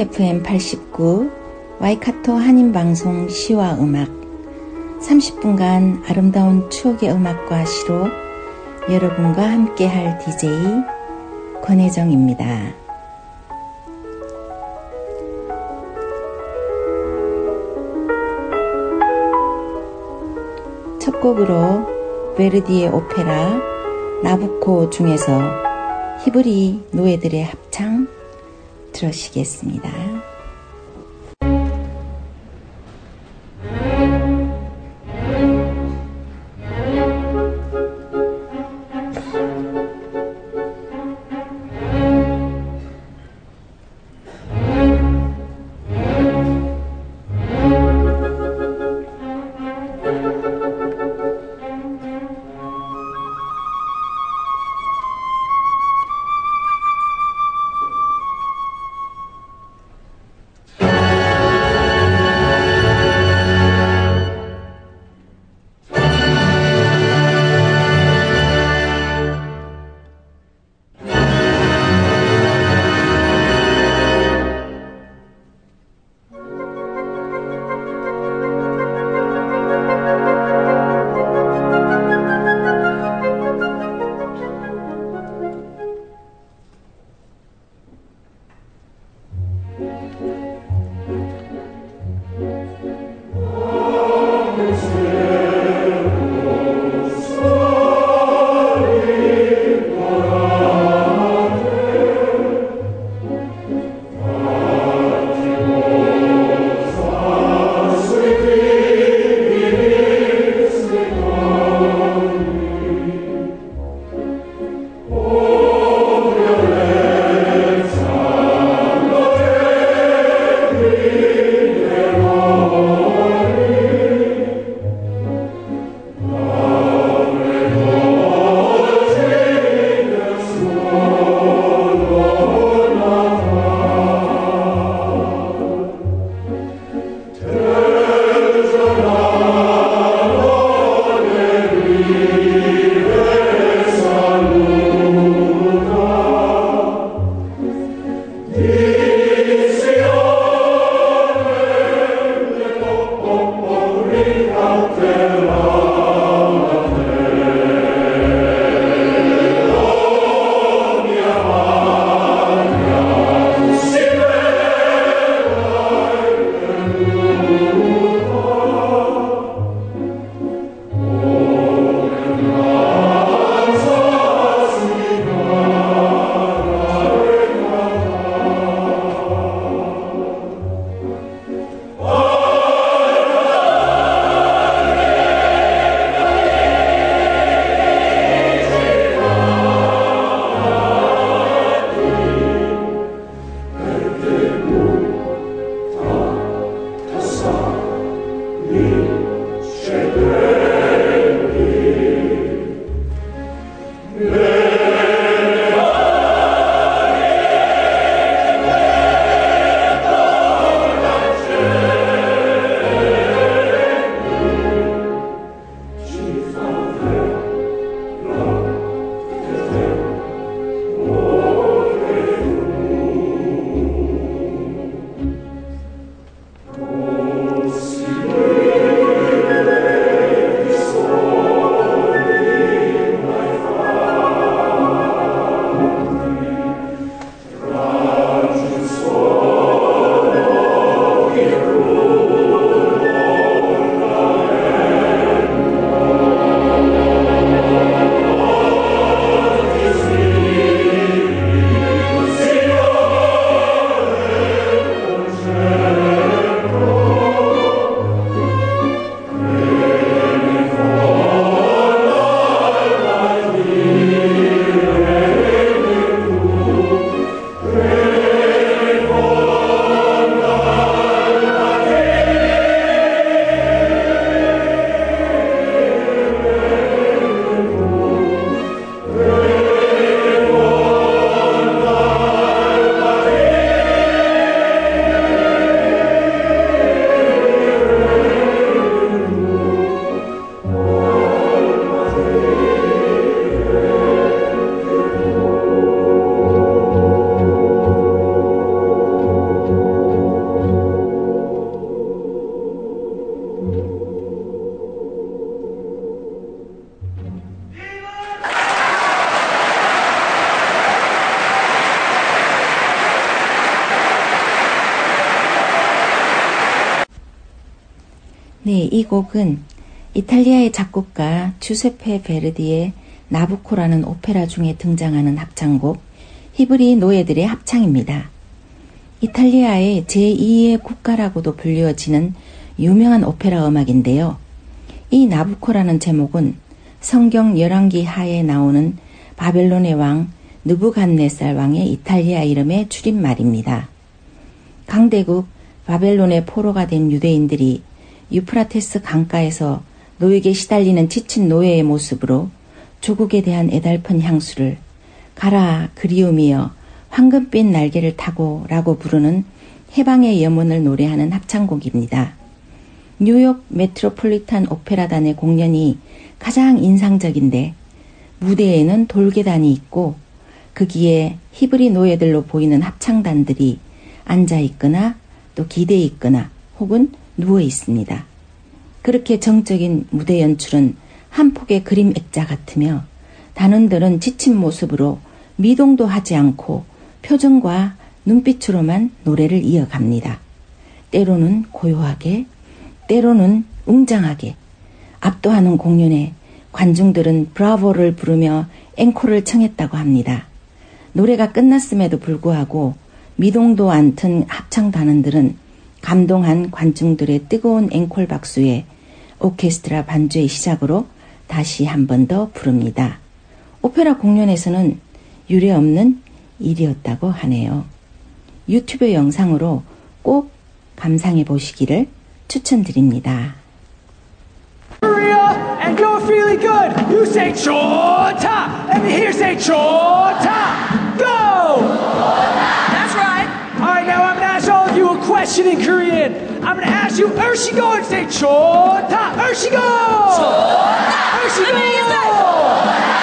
FM 89 와이카토 한인방송 시와 음악 30분간 아름다운 추억의 음악과 시로 여러분과 함께할 DJ 권혜정입니다. 첫 곡으로 베르디의 오페라 나부코 중에서 히브리 노예들의 합창 들으시겠습니다. 곡은 이탈리아의 작곡가 주세페 베르디의 나부코라는 오페라 중에 등장하는 합창곡 히브리 노예들의 합창입니다. 이탈리아의 제2의 국가라고도 불리워지는 유명한 오페라 음악인데요. 이 나부코라는 제목은 성경 열왕기 하에 나오는 바벨론의 왕 느부갓네살 왕의 이탈리아 이름의 줄임말입니다. 강대국 바벨론의 포로가 된 유대인들이 유프라테스 강가에서 노예에 시달리는 지친 노예의 모습으로 조국에 대한 애달픈 향수를 가라 그리움이여 황금빛 날개를 타고 라고 부르는 해방의 염원을 노래하는 합창곡입니다. 뉴욕 메트로폴리탄 오페라단의 공연이 가장 인상적인데 무대에는 돌계단이 있고 거기에 히브리 노예들로 보이는 합창단들이 앉아 있거나 또 기대 있거나 혹은 누워 있습니다. 그렇게 정적인 무대 연출은 한 폭의 그림 액자 같으며 단원들은 지친 모습으로 미동도 하지 않고 표정과 눈빛으로만 노래를 이어갑니다. 때로는 고요하게, 때로는 웅장하게, 압도하는 공연에 관중들은 브라보를 부르며 앵콜을 청했다고 합니다. 노래가 끝났음에도 불구하고 미동도 않던 합창단원들은 감동한 관중들의 뜨거운 앵콜 박수에 오케스트라 반주의 시작으로 다시 한 번 더 부릅니다. 오페라 공연에서는 유례 없는 일이었다고 하네요. 유튜브 영상으로 꼭 감상해 보시기를 추천드립니다. and you're feeling good. You say chota. Me hear say chota. Go. Question in Korean. I'm gonna ask you Urshigo and say chota. Urshigo. Chota. Urshigo. 어쩌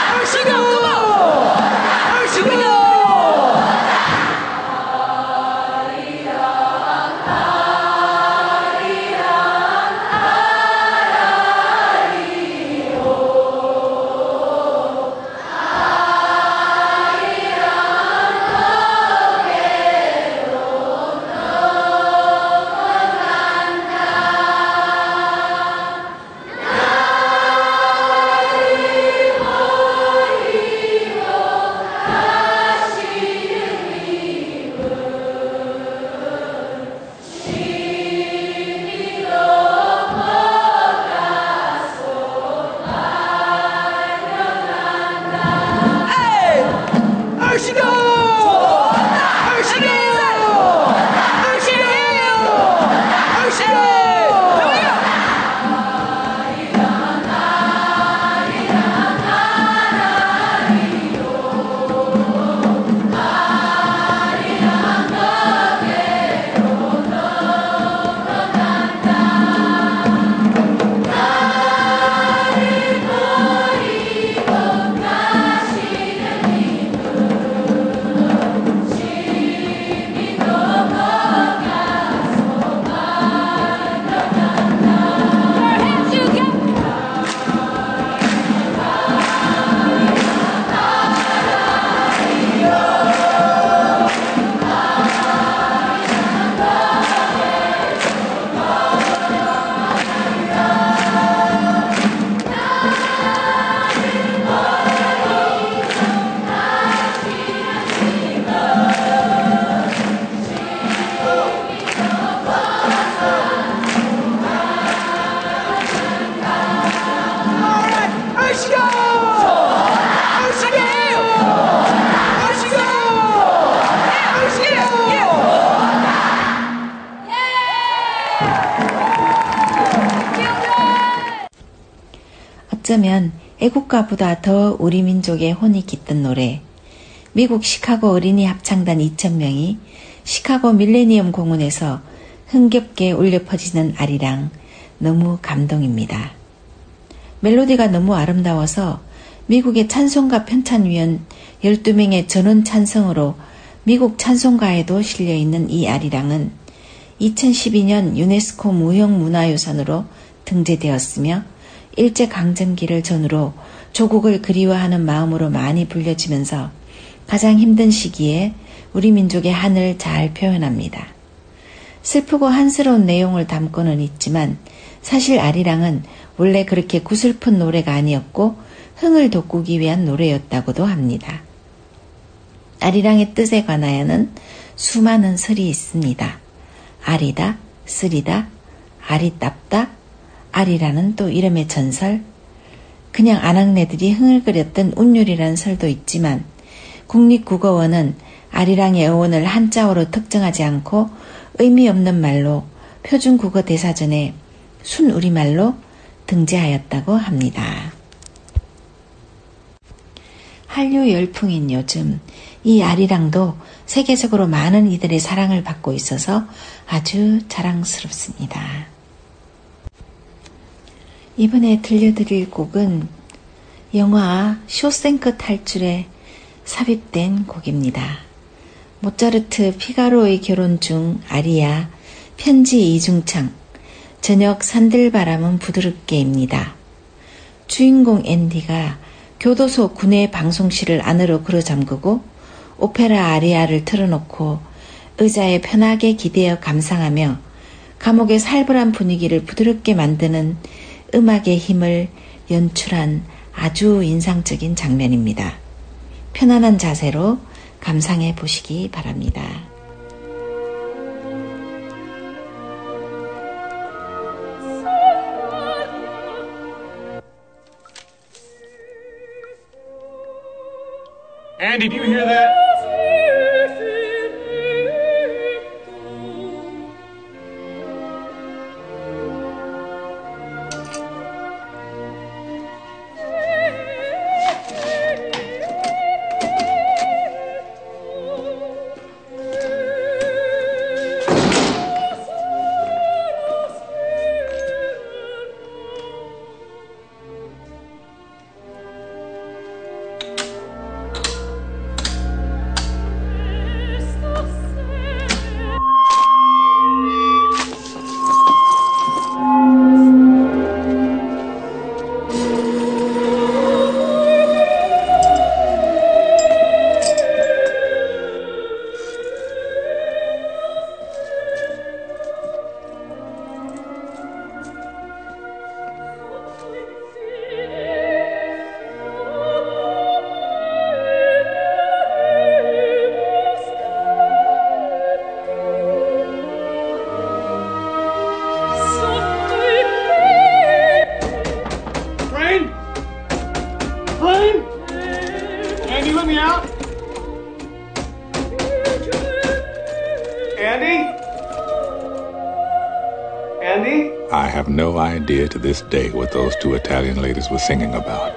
애국가보다 더 우리 민족의 혼이 깃든 노래. 미국 시카고 어린이 합창단 2,000명이 시카고 밀레니엄 공원에서 흥겹게 울려 퍼지는 아리랑 너무 감동입니다. 멜로디가 너무 아름다워서 미국의 찬송가 편찬위원 12명의 전원 찬성으로 미국 찬송가에도 실려 있는 이 아리랑은 2012년 유네스코 무형문화유산으로 등재되었으며 일제강점기를 전후로 조국을 그리워하는 마음으로 많이 불려지면서 가장 힘든 시기에 우리 민족의 한을 잘 표현합니다. 슬프고 한스러운 내용을 담고는 있지만 사실 아리랑은 원래 그렇게 구슬픈 노래가 아니었고 흥을 돋구기 위한 노래였다고도 합니다. 아리랑의 뜻에 관하여는 수많은 설이 있습니다. 아리다, 쓰리다, 아리답다, 아리라는 또 이름의 전설, 그냥 아낙네들이 흥을거렸던 운율이라는 설도 있지만 국립국어원은 아리랑의 어원을 한자어로 특정하지 않고 의미 없는 말로 표준국어 대사전에 순우리말로 등재하였다고 합니다. 한류 열풍인 요즘 이 아리랑도 세계적으로 많은 이들의 사랑을 받고 있어서 아주 자랑스럽습니다. 이번에 들려드릴 곡은 영화 쇼생크 탈출에 삽입된 곡입니다. 모차르트 피가로의 결혼 중 아리아, 편지 이중창, 저녁 산들바람은 부드럽게입니다. 주인공 앤디가 교도소 군의 방송실을 안으로 걸어 잠그고 오페라 아리아를 틀어놓고 의자에 편하게 기대어 감상하며 감옥의 살벌한 분위기를 부드럽게 만드는 음악의 힘을 연출한 아주 인상적인 장면입니다. 편안한 자세로 감상해 보시기 바랍니다. Andy, do you hear that? This day what those two Italian ladies were singing about.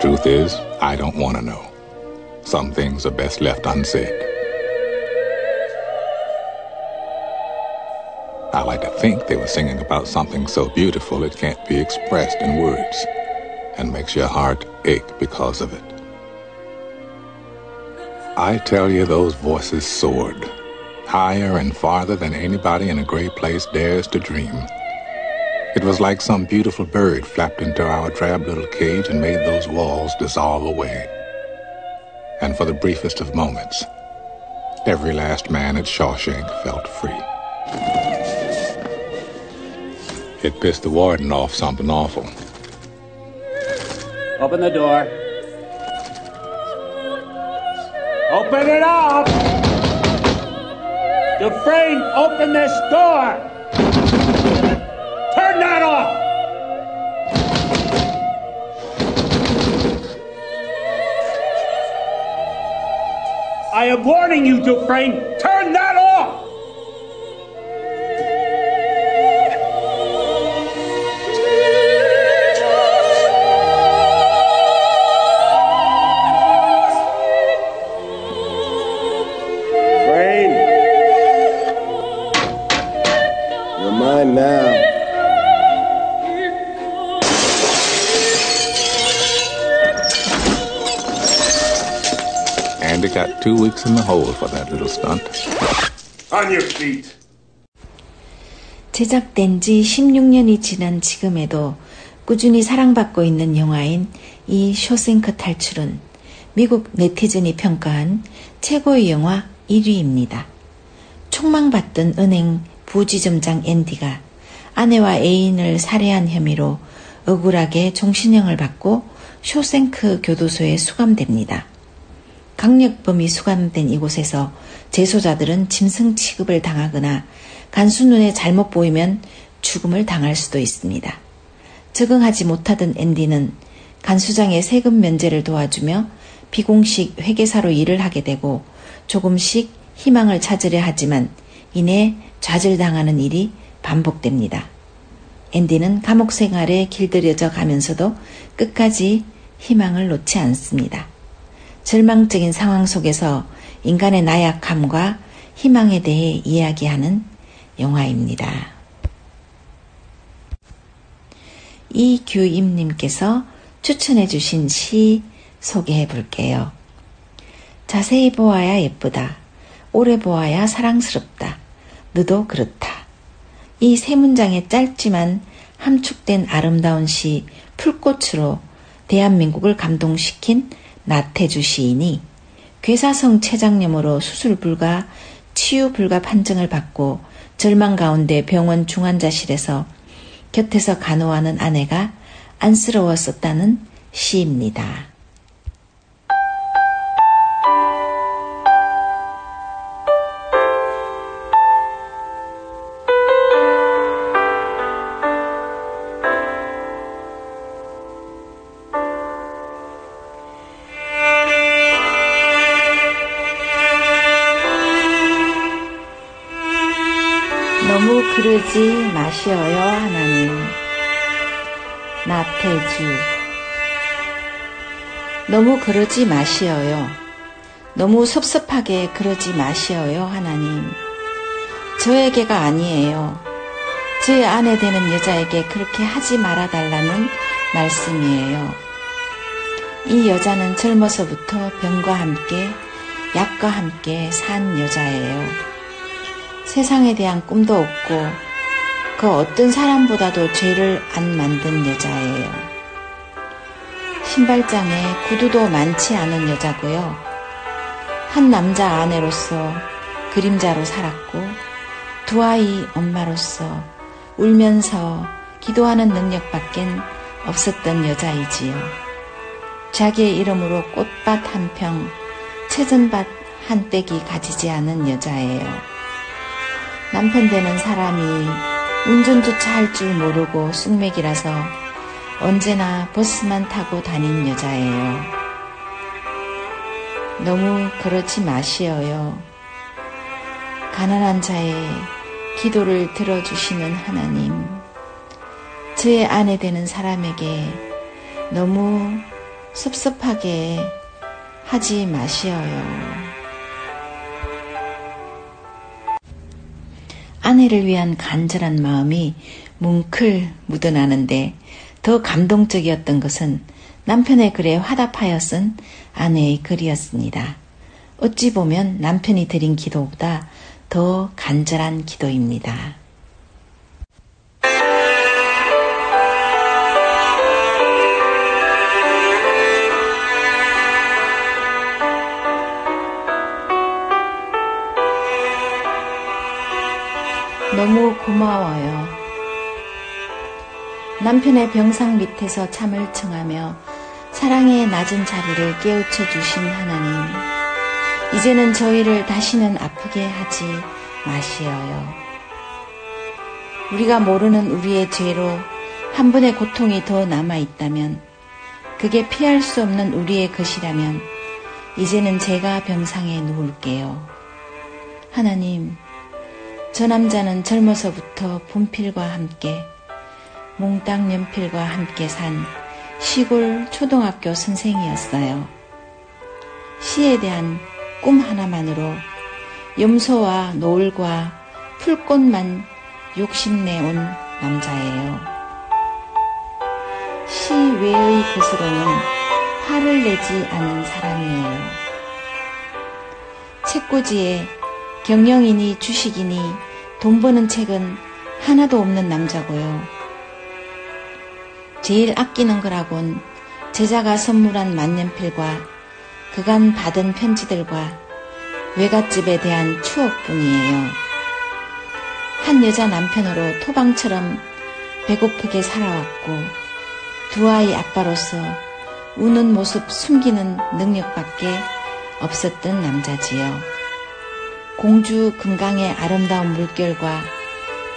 Truth is, I don't want to know. Some things are best left unsaid. I like to think they were singing about something so beautiful it can't be expressed in words and makes your heart ache because of it. I tell you, those voices soared higher and farther than anybody in a great place dares to dream. It was like some beautiful bird flapped into our drab little cage and made those walls dissolve away. And for the briefest of moments, every last man at Shawshank felt free. It pissed the warden off something awful. Open the door. Open it up! Dufresne, open this door! I am warning you, Dufresne. Turn that two weeks in the hole for that little stunt. On your feet. 제작된 지 16년이 지난 지금에도 꾸준히 사랑받고 있는 영화인 이 쇼생크 탈출은 미국 네티즌이 평가한 최고의 영화 1위입니다. 촉망받던 은행 부지점장 앤디가 아내와 애인을 살해한 혐의로 억울하게 종신형을 받고 쇼생크 교도소에 수감됩니다. 강력범이 수감된 이곳에서 재소자들은 짐승 취급을 당하거나 간수 눈에 잘못 보이면 죽음을 당할 수도 있습니다. 적응하지 못하던 앤디는 간수장의 세금 면제를 도와주며 비공식 회계사로 일을 하게 되고 조금씩 희망을 찾으려 하지만 이내 좌절당하는 일이 반복됩니다. 앤디는 감옥 생활에 길들여져 가면서도 끝까지 희망을 놓지 않습니다. 절망적인 상황 속에서 인간의 나약함과 희망에 대해 이야기하는 영화입니다. 이규임님께서 추천해 주신 시 소개해 볼게요. 자세히 보아야 예쁘다. 오래 보아야 사랑스럽다. 너도 그렇다. 이 세 문장의 짧지만 함축된 아름다운 시 풀꽃으로 대한민국을 감동시킨 나태주 시인이 괴사성 췌장염으로 수술 불가, 치유 불가 판정을 받고 절망 가운데 병원 중환자실에서 곁에서 간호하는 아내가 안쓰러웠었다는 시입니다. 나태주. 너무 그러지 마시어요. 너무 섭섭하게 그러지 마시어요, 하나님. 저에게가 아니에요. 제 아내 되는 여자에게 그렇게 하지 말아달라는 말씀이에요. 이 여자는 젊어서부터 병과 함께, 약과 함께 산 여자예요. 세상에 대한 꿈도 없고 그 어떤 사람보다도 죄를 안 만든 여자예요. 신발장에 구두도 많지 않은 여자고요. 한 남자 아내로서 그림자로 살았고 두 아이 엄마로서 울면서 기도하는 능력밖엔 없었던 여자이지요. 자기의 이름으로 꽃밭 한 평, 채전밭 한 떼기 가지지 않은 여자예요. 남편 되는 사람이 운전조차 할 줄 모르고 쑥맥이라서 언제나 버스만 타고 다닌 여자예요. 너무 그렇지 마시어요. 가난한 자의 기도를 들어주시는 하나님. 저의 아내 되는 사람에게 너무 섭섭하게 하지 마시어요. 아내를 위한 간절한 마음이 뭉클 묻어나는데 더 감동적이었던 것은 남편의 글에 화답하여 쓴 아내의 글이었습니다. 어찌 보면 남편이 드린 기도보다 더 간절한 기도입니다. 너무 고마워요. 남편의 병상 밑에서 잠을 청하며 사랑의 낮은 자리를 깨우쳐 주신 하나님. 이제는 저희를 다시는 아프게 하지 마시어요. 우리가 모르는 우리의 죄로 한 분의 고통이 더 남아 있다면, 그게 피할 수 없는 우리의 것이라면, 이제는 제가 병상에 누울게요. 하나님, 저 남자는 젊어서부터 분필과 함께 몽땅 연필과 함께 산 시골 초등학교 선생이었어요. 시에 대한 꿈 하나만으로 염소와 노을과 풀꽃만 욕심내온 남자예요. 시 외의 것으로는 화를 내지 않은 사람이에요. 책꽂이에 경영이니 주식이니 돈 버는 책은 하나도 없는 남자고요. 제일 아끼는 거라곤 제자가 선물한 만년필과 그간 받은 편지들과 외갓집에 대한 추억뿐이에요. 한 여자 남편으로 토방처럼 배고프게 살아왔고 두 아이 아빠로서 우는 모습 숨기는 능력밖에 없었던 남자지요. 공주 금강의 아름다운 물결과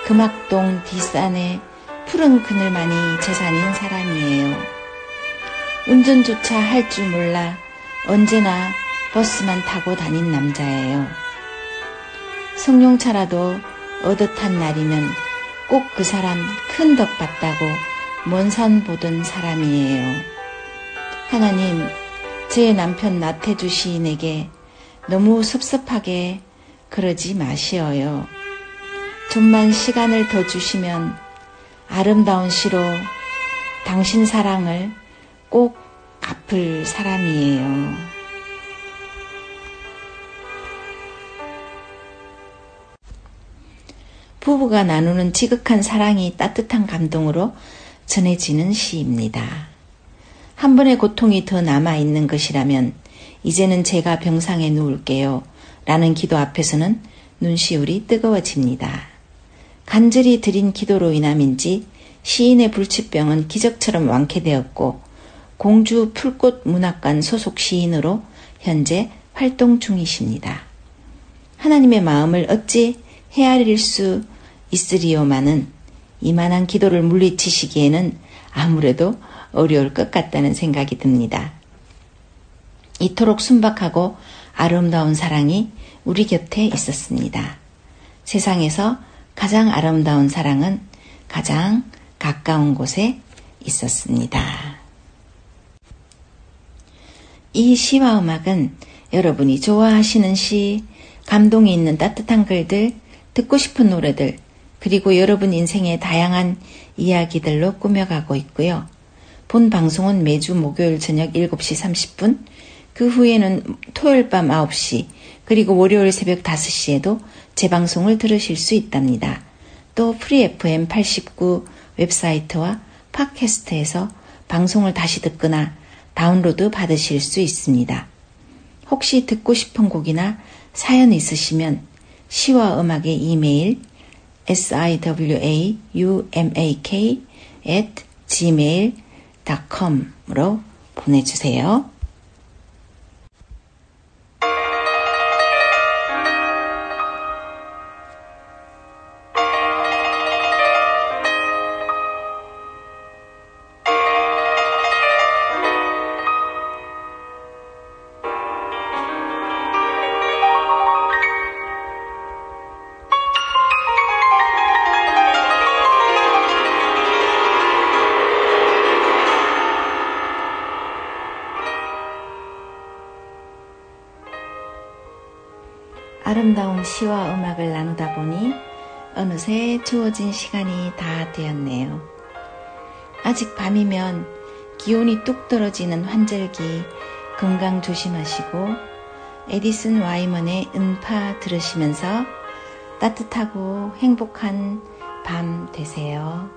금악동 뒷산의 푸른 그늘만이 재산인 사람이에요. 운전조차 할 줄 몰라 언제나 버스만 타고 다닌 남자예요. 성룡차라도 어듯한 날이면 꼭 그 사람 큰 덕 봤다고 먼 산 보던 사람이에요. 하나님, 제 남편 나태주 시인에게 너무 섭섭하게 그러지 마시어요. 좀만 시간을 더 주시면 아름다운 시로 당신 사랑을 꼭 갚을 사람이에요. 부부가 나누는 지극한 사랑이 따뜻한 감동으로 전해지는 시입니다. 한 번의 고통이 더 남아있는 것이라면 이제는 제가 병상에 누울게요. 라는 기도 앞에서는 눈시울이 뜨거워집니다. 간절히 드린 기도로 인함인지 시인의 불치병은 기적처럼 완쾌되었고 공주 풀꽃 문학관 소속 시인으로 현재 활동 중이십니다. 하나님의 마음을 어찌 헤아릴 수 있으리요마는 이만한 기도를 물리치시기에는 아무래도 어려울 것 같다는 생각이 듭니다. 이토록 순박하고 아름다운 사랑이 우리 곁에 있었습니다. 세상에서 가장 아름다운 사랑은 가장 가까운 곳에 있었습니다. 이 시와 음악은 여러분이 좋아하시는 시, 감동이 있는 따뜻한 글들, 듣고 싶은 노래들, 그리고 여러분 인생의 다양한 이야기들로 꾸며가고 있고요. 본 방송은 매주 목요일 저녁 7시 30분, 그 후에는 토요일 밤 9시, 그리고 월요일 새벽 5시에도 재방송을 들으실 수 있답니다. 또 Free FM 89 웹사이트와 팟캐스트에서 방송을 다시 듣거나 다운로드 받으실 수 있습니다. 혹시 듣고 싶은 곡이나 사연 있으시면 시와 음악의 이메일 siwaumak at gmail.com으로 보내주세요. 아름다운 시와 음악을 나누다 보니 어느새 주어진 시간이 다 되었네요. 아직 밤이면 기온이 뚝 떨어지는 환절기 건강 조심하시고 에디슨 와이먼의 음파 들으시면서 따뜻하고 행복한 밤 되세요.